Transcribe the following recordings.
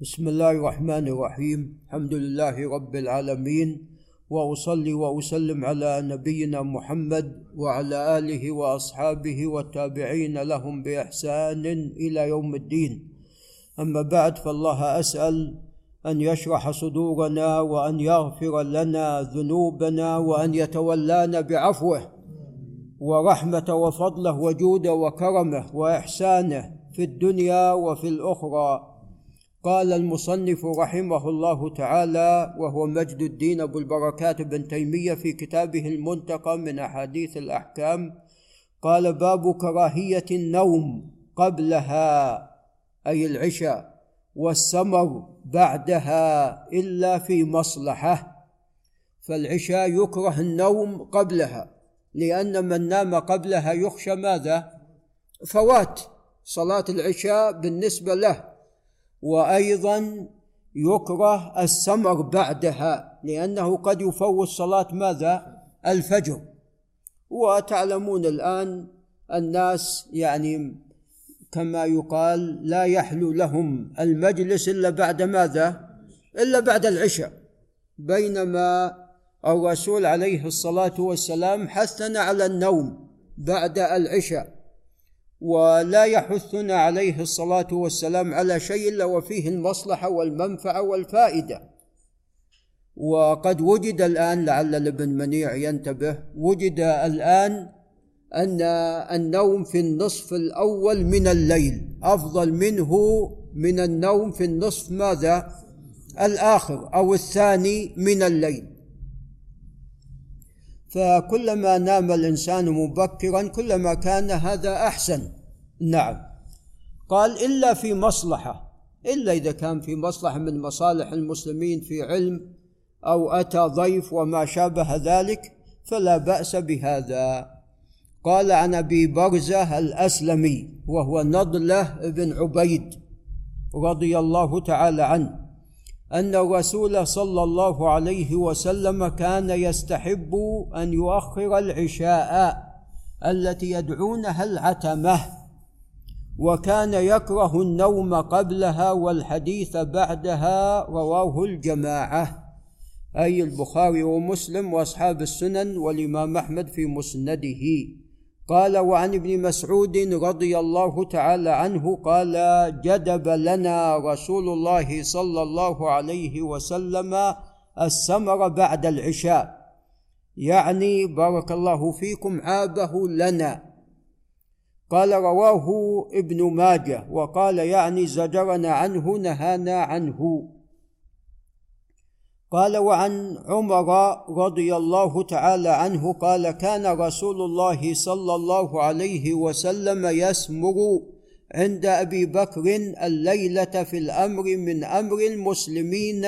بسم الله الرحمن الرحيم. الحمد لله رب العالمين. وأصلي وأسلم على نبينا محمد وعلى آله وأصحابه والتابعين لهم بإحسان إلى يوم الدين. أما بعد فالله أسأل أن يشرح صدورنا وأن يغفر لنا ذنوبنا وأن يتولانا بعفوه ورحمة وفضله وجوده وكرمه وإحسانه في الدنيا وفي الأخرى. قال المصنف رحمه الله تعالى وهو مجد الدين أبو البركات بن تيمية في كتابه المنتقى من أحاديث الأحكام. قال باب كراهية النوم قبلها أي العشاء والسمر بعدها إلا في مصلحة. فالعشاء يكره النوم قبلها لأن من نام قبلها يخشى ماذا؟ فوات. صلاة العشاء بالنسبة له وأيضا يكره السمر بعدها لأنه قد يفوت صلاة ماذا؟ الفجر. وتعلمون الآن الناس يعني كما يقال لا يحلو لهم المجلس إلا بعد ماذا؟ إلا بعد العشاء. بينما الرسول عليه الصلاة والسلام حثنا على النوم بعد العشاء. ولا يحثنا عليه الصلاة والسلام على شيء إلا وفيه المصلحة والمنفعة والفائدة. وقد وجد الآن لعل الابن منيع ينتبه وجد الآن أن النوم في النصف الأول من الليل أفضل منه من النوم في النصف ماذا؟ الآخر أو الثاني من الليل. فكلما نام الإنسان مبكرا كلما كان هذا أحسن. نعم. قال إلا في مصلحة. إلا إذا كان في مصلحة من مصالح المسلمين في علم أو أتى ضيف وما شابه ذلك فلا بأس بهذا. قال عن أبي برزه الأسلمي وهو نضلة بن عبيد رضي الله تعالى عنه. أن الرسول صلى الله عليه وسلم كان يستحب أن يؤخر العشاء التي يدعونها العتمة وكان يكره النوم قبلها والحديث بعدها رواه الجماعة. أي البخاري ومسلم وأصحاب السنن والإمام أحمد في مسنده. قال وعن ابن مسعود رضي الله تعالى عنه قال جدب لنا رسول الله صلى الله عليه وسلم السمر بعد العشاء. يعني بارك الله فيكم عابه لنا. قال رواه ابن ماجه وقال يعني زجرنا عنه نهانا عنه. قال وعن عمر رضي الله تعالى عنه قال كان رسول الله صلى الله عليه وسلم يسمر عند أبي بكر الليلة في الأمر من أمر المسلمين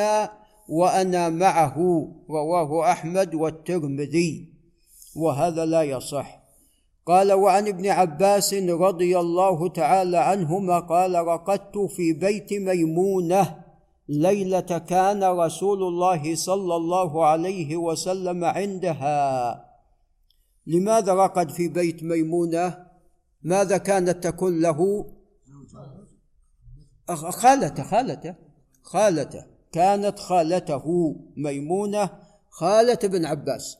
وأنا معه رواه أحمد والترمذي وهذا لا يصح. قال وعن ابن عباس رضي الله تعالى عنهما قال رقدت في بيت ميمونة ليلة كان رسول الله صلى الله عليه وسلم عندها. لماذا رقد في بيت ميمونة؟ ماذا كانت تكون له؟ خالته خالته خالته. كانت خالته ميمونة خالة ابن عباس.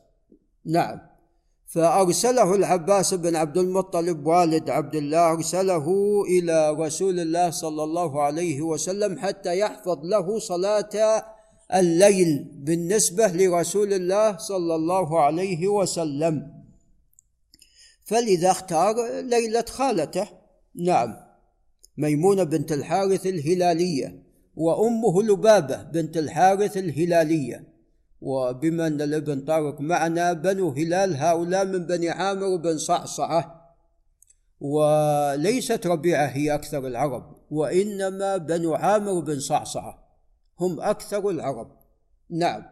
نعم. فأرسله العباس بن عبد المطلب والد عبد الله أرسله إلى رسول الله صلى الله عليه وسلم حتى يحفظ له صلاة الليل بالنسبة لرسول الله صلى الله عليه وسلم. فلذا اختار ليلة خالته. نعم. ميمونة بنت الحارث الهلالية وأمه لبابة بنت الحارث الهلالية. وبما أن الابن طارق معنا بنو هلال هؤلاء من بني عامر بن صعصعة. وليست ربيعة هي أكثر العرب وإنما بنو عامر بن صعصعة هم أكثر العرب. نعم.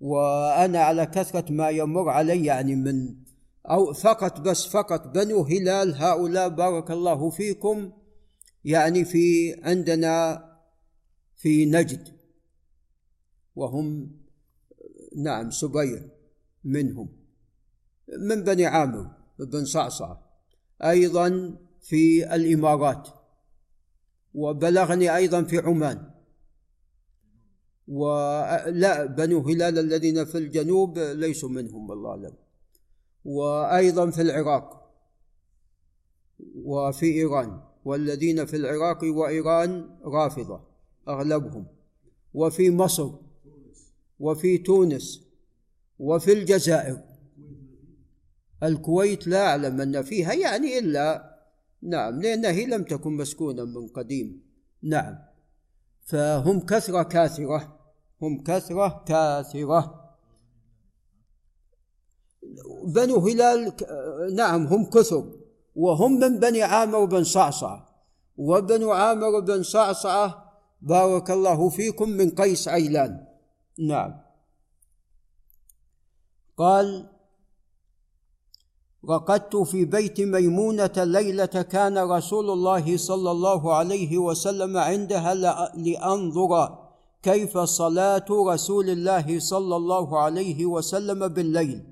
وأنا على كثرة ما يمر علي يعني من أو فقط بس فقط بنو هلال هؤلاء بارك الله فيكم يعني في عندنا في نجد. وهم نعم سبيع منهم. من بني عامر؟ بن صعصع. أيضا في الإمارات. وبلغني أيضا في عمان. ولا بنو هلال الذين في الجنوب ليسوا منهم والله أعلم. وأيضا في العراق. وفي إيران. والذين في العراق وإيران رافضة أغلبهم. وفي مصر. وفي تونس وفي الجزائر. الكويت لا أعلم أن فيها يعني إلا نعم لأنها لم تكن مسكونة من قديم. نعم. فهم كثرة كاثرة هم كثرة كاثرة. بنو هلال نعم هم كثر. وهم من بني عامر بن صعصعة. وبنو عامر بن صعصعة بارك الله فيكم من قيس عيلان. نعم. قال رقدت في بيت ميمونة ليلة كان رسول الله صلى الله عليه وسلم عندها لأنظر كيف صلاة رسول الله صلى الله عليه وسلم بالليل.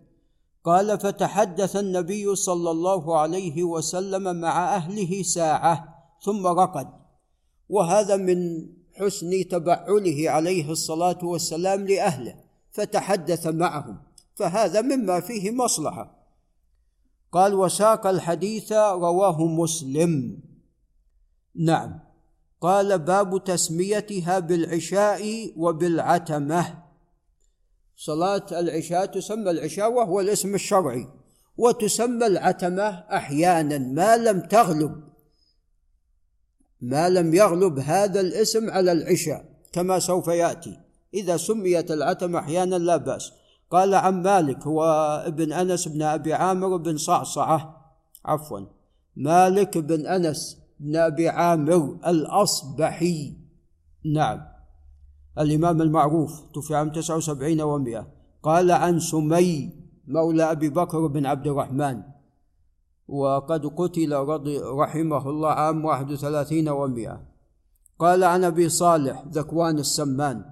قال فتحدث النبي صلى الله عليه وسلم مع أهله ساعة ثم رقد. وهذا من حسن تبعله عليه الصلاة والسلام لأهله فتحدث معهم فهذا مما فيه مصلحة. قال وساق الحديث رواه مسلم. نعم. قال باب تسميتها بالعشاء وبالعتمة. صلاة العشاء تسمى العشاء وهو الاسم الشرعي وتسمى العتمة أحيانا ما لم تغلب. ما لم يغلب هذا الاسم على العشاء كما سوف يأتي. إذا سميت العتمه أحيانا لا بأس. قال عن مالك هو ابن أنس بن أبي عامر بن صعصعة. عفوا. مالك بن أنس بن أبي عامر الأصبحي. نعم. الإمام المعروف توفي عام 79 و100 قال عن سمي مولى أبي بكر بن عبد الرحمن. وقد قتل رضي رحمه الله عام 31 و100 قال عن أبي صالح ذكوان السمان.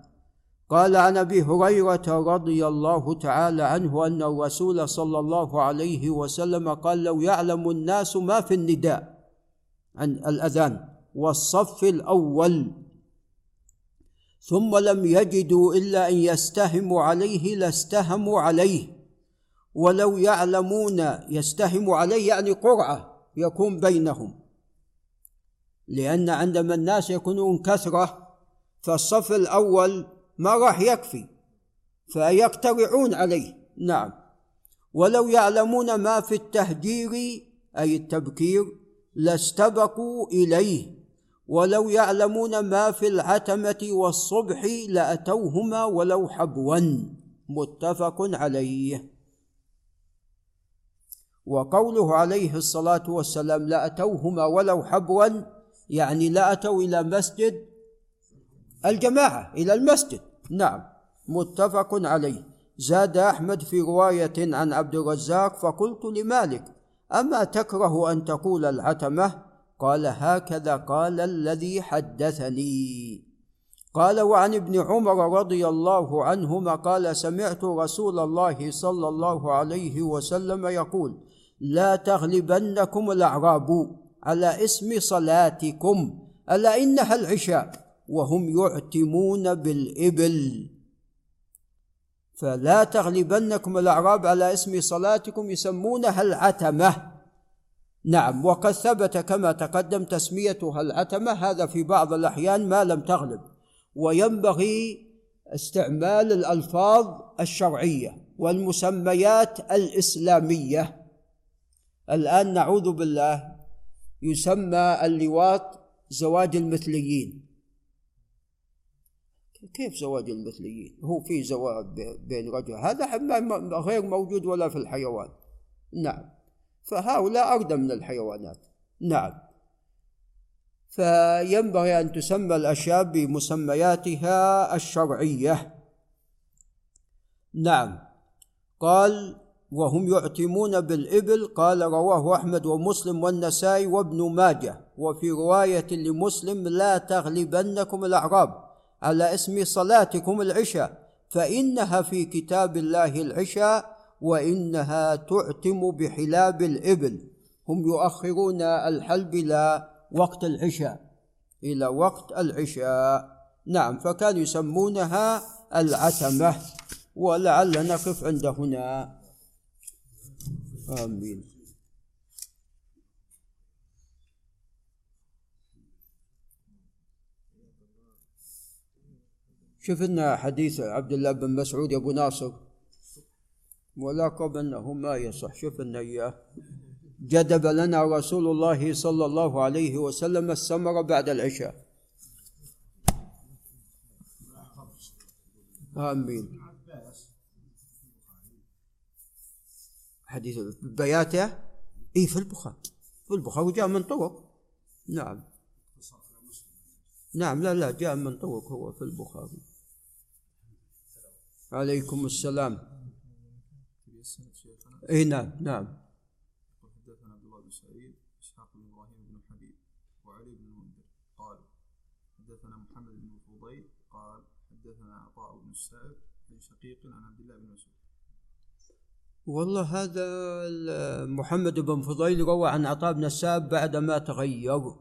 قال عن أبي هريرة رضي الله تعالى عنه أن الرسول صلى الله عليه وسلم قال لو يعلم الناس ما في النداء عن الأذان والصف الأول. ثم لم يجدوا إلا أن يستهموا عليه لاستهموا عليه. ولو يعلمون يستهموا عليه يعني قرعة يكون بينهم. لأن عندما الناس يكونون كثرة فالصف الأول ما راح يكفي فيقترعون عليه. نعم. ولو يعلمون ما في التهجير أي التبكير لاستبقوا إليه. ولو يعلمون ما في العتمة والصبح لأتوهما ولو حبوا. متفق عليه. وقوله عليه الصلاة والسلام لاتوهما ولو حبوا يعني لاتوا إلى مسجد الجماعة إلى المسجد. نعم متفق عليه. زاد أحمد في رواية عن عبد الرزاق فقلت لمالك أما تكره أن تقول العتمة؟ قال هكذا قال الذي حدثني. قال وعن ابن عمر رضي الله عنهما قال سمعت رسول الله صلى الله عليه وسلم يقول لا تغلبنكم الأعراب على اسم صلاتكم ألا إنها العشاء وهم يعتمون بالإبل. فلا تغلبنكم الأعراب على اسم صلاتكم يسمونها العتمة. نعم وقد ثبت كما تقدم تسميتها العتمة هذا في بعض الأحيان ما لم تغلب. وينبغي استعمال الألفاظ الشرعية والمسميات الإسلامية. الآن نعوذ بالله يسمى اللواط زواج المثليين. كيف زواج المثليين؟ هو في زواج بين رجل. هذا غير موجود ولا في الحيوان. نعم. فهؤلاء أردى من الحيوانات. نعم. فينبغي أن تسمى الأشياء بمسمياتها الشرعية. نعم. قال وهم يعتمون بالإبل قال رواه أحمد ومسلم والنسائي وابن ماجه. وفي رواية لمسلم لا تغلبنكم الأعراب على اسم صلاتكم العشاء فإنها في كتاب الله العشاء وإنها تعتم بحلاب الإبل. هم يؤخرون الحلب إلى وقت العشاء إلى وقت العشاء. نعم فكانوا يسمونها العتمة ولعل نقف عند هنا. آمين. شفنا حديث عبد الله بن مسعود أبو ناصر ولقب أنه ما يصح. شفنا إياه جدب لنا رسول الله صلى الله عليه وسلم السمر بعد العشاء. آمين. حديث بياته. إيه في البخاري. في البخاري جاء من طرق. نعم. نعم لا لا جاء من طرق هو في البخاري. عليكم السلام. إي نعم نعم. حدثنا عبد الله بن سعيد اسحاق إبراهيم بن حبيب وعلي بن حدثنا محمد بن الفضيل قال حدثنا عطاء بن السائب عن شقيق عن عبد الله بن مسعود. والله هذا محمد بن فضيل روى عن عطاء بن السائب بعد ما تغير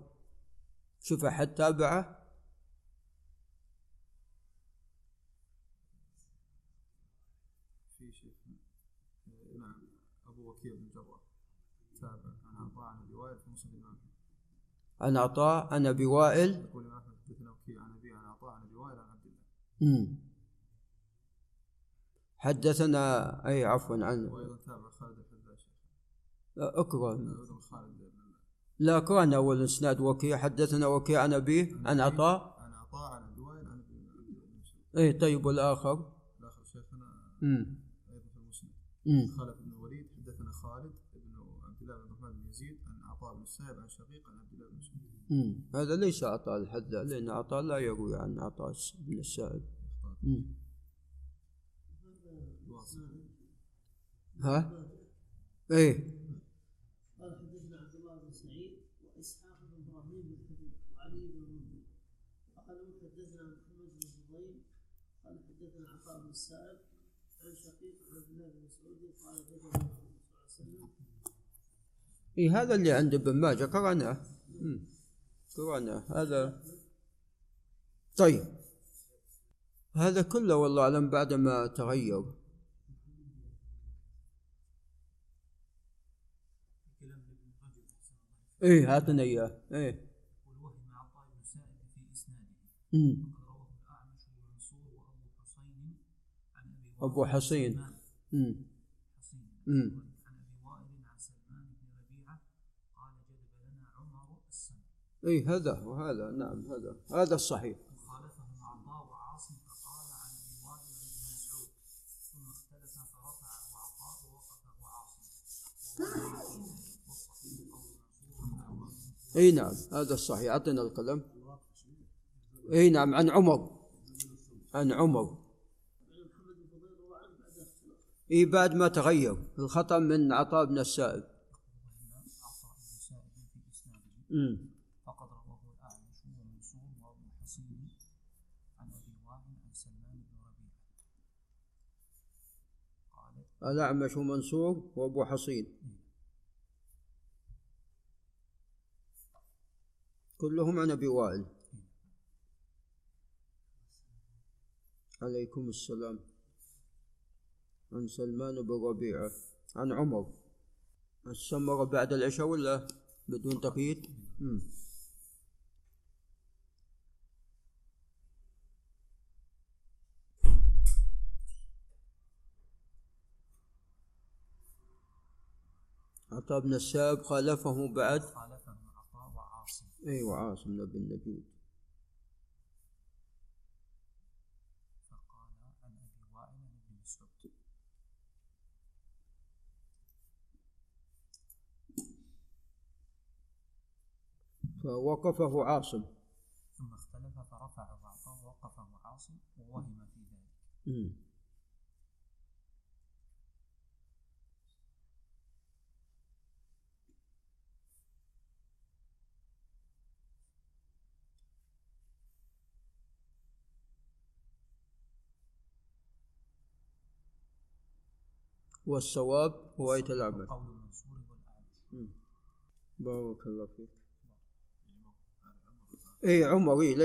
شوف أحد تابعه. في شيخ نعم أبو وكيع بن جراح تابع عن عطاء عن أبي وائل في مسند الإمام عن عطاء عن أبي وائل. يقول حدثنا وكيع عن أبي عن عطاء عن أبي وائل عن عبد الله. حدثنا أي عفوا عن وأيضا تابع خالد الحذاء بن لا قرأنا أول إسناد وكيع. حدثنا وكيع عن أبيه عن عطاء. عن عطاء عن أبي وائل عن أي طيب والآخر؟ الآخر شيخنا مم. أيضا في المسند. مم. خالد بن الوليد حدثنا خالد بن عبد الله بن الرحمن بن يزيد عن عطاء بن السائب عن شقيق عن عبد الله بن مسعود. هذا ليس عطاء الحذاء لأن عطاء لا يروي عن عطاء بن السائب. ها؟ إيه. قال حدثنا عبد الله بن سعيد وإسحاق بن إبراهيم بن حبيب وعلي بن حدثنا محمد بن فضيل قال حدثنا عطاء بن السائب عن شقيق عن عبد الله بن مسعود قال حدثنا النبي صلى الله عليه وسلم. إيه هذا اللي عند ابن ماجه. قرأناه. قرأناه. هذا. طيب. هذا كله والله أعلم بعد ما تغير. إيه هاتنا إياه. إيه. والوهم عطاء بن سائب في اسناده مم. وقد رواه الاعمش ومنصور وابو حسين عن ابي ابو حسين سلمان مم. حسين. مم. عن أبي وائل عن سلمان بن ربيعة قال جلب لنا عمر السنة. إيه هذا وهذا. نعم هذا. هذا الصحيح وخالفهم عطاء وعاصم فقال عن ابي وائل عن ابن مسعود ثم اختلف فرفعه عطاء ووقفه عاصم والصحيح قول منصور إي نعم هذا الصحيح اعطنا القلم. إي نعم عن عمر. عن عمر. إي بعد ما تغير الخطأ من عطاء بن السائب. عطاء بن سائب في اسناده مم. فقد رواه الأعمش ومنصور وأبو حصين عن أبي وائل عن سلمان بن ربيعة قال الأعمش ومنصور وأبو حصين كلهم عن أبي وائل. عليكم السلام. عن سلمان بن ربيعة. عن عمر. السمرة بعد العشاء ولا بدون تقييد؟ عطاء بن السائب خالفه بعد. وعاصم أيوه عاصم بن نجود فقال عن أبي وائل عن ابن مسعود. فوقفه عاصم. ثم اختلف فرفعه عطاء ووقفه عاصم ووهم في ذلك. والصواب هو آية الأعمى قول المنصور والأعمش بارك الله فيك. اي عمر إيه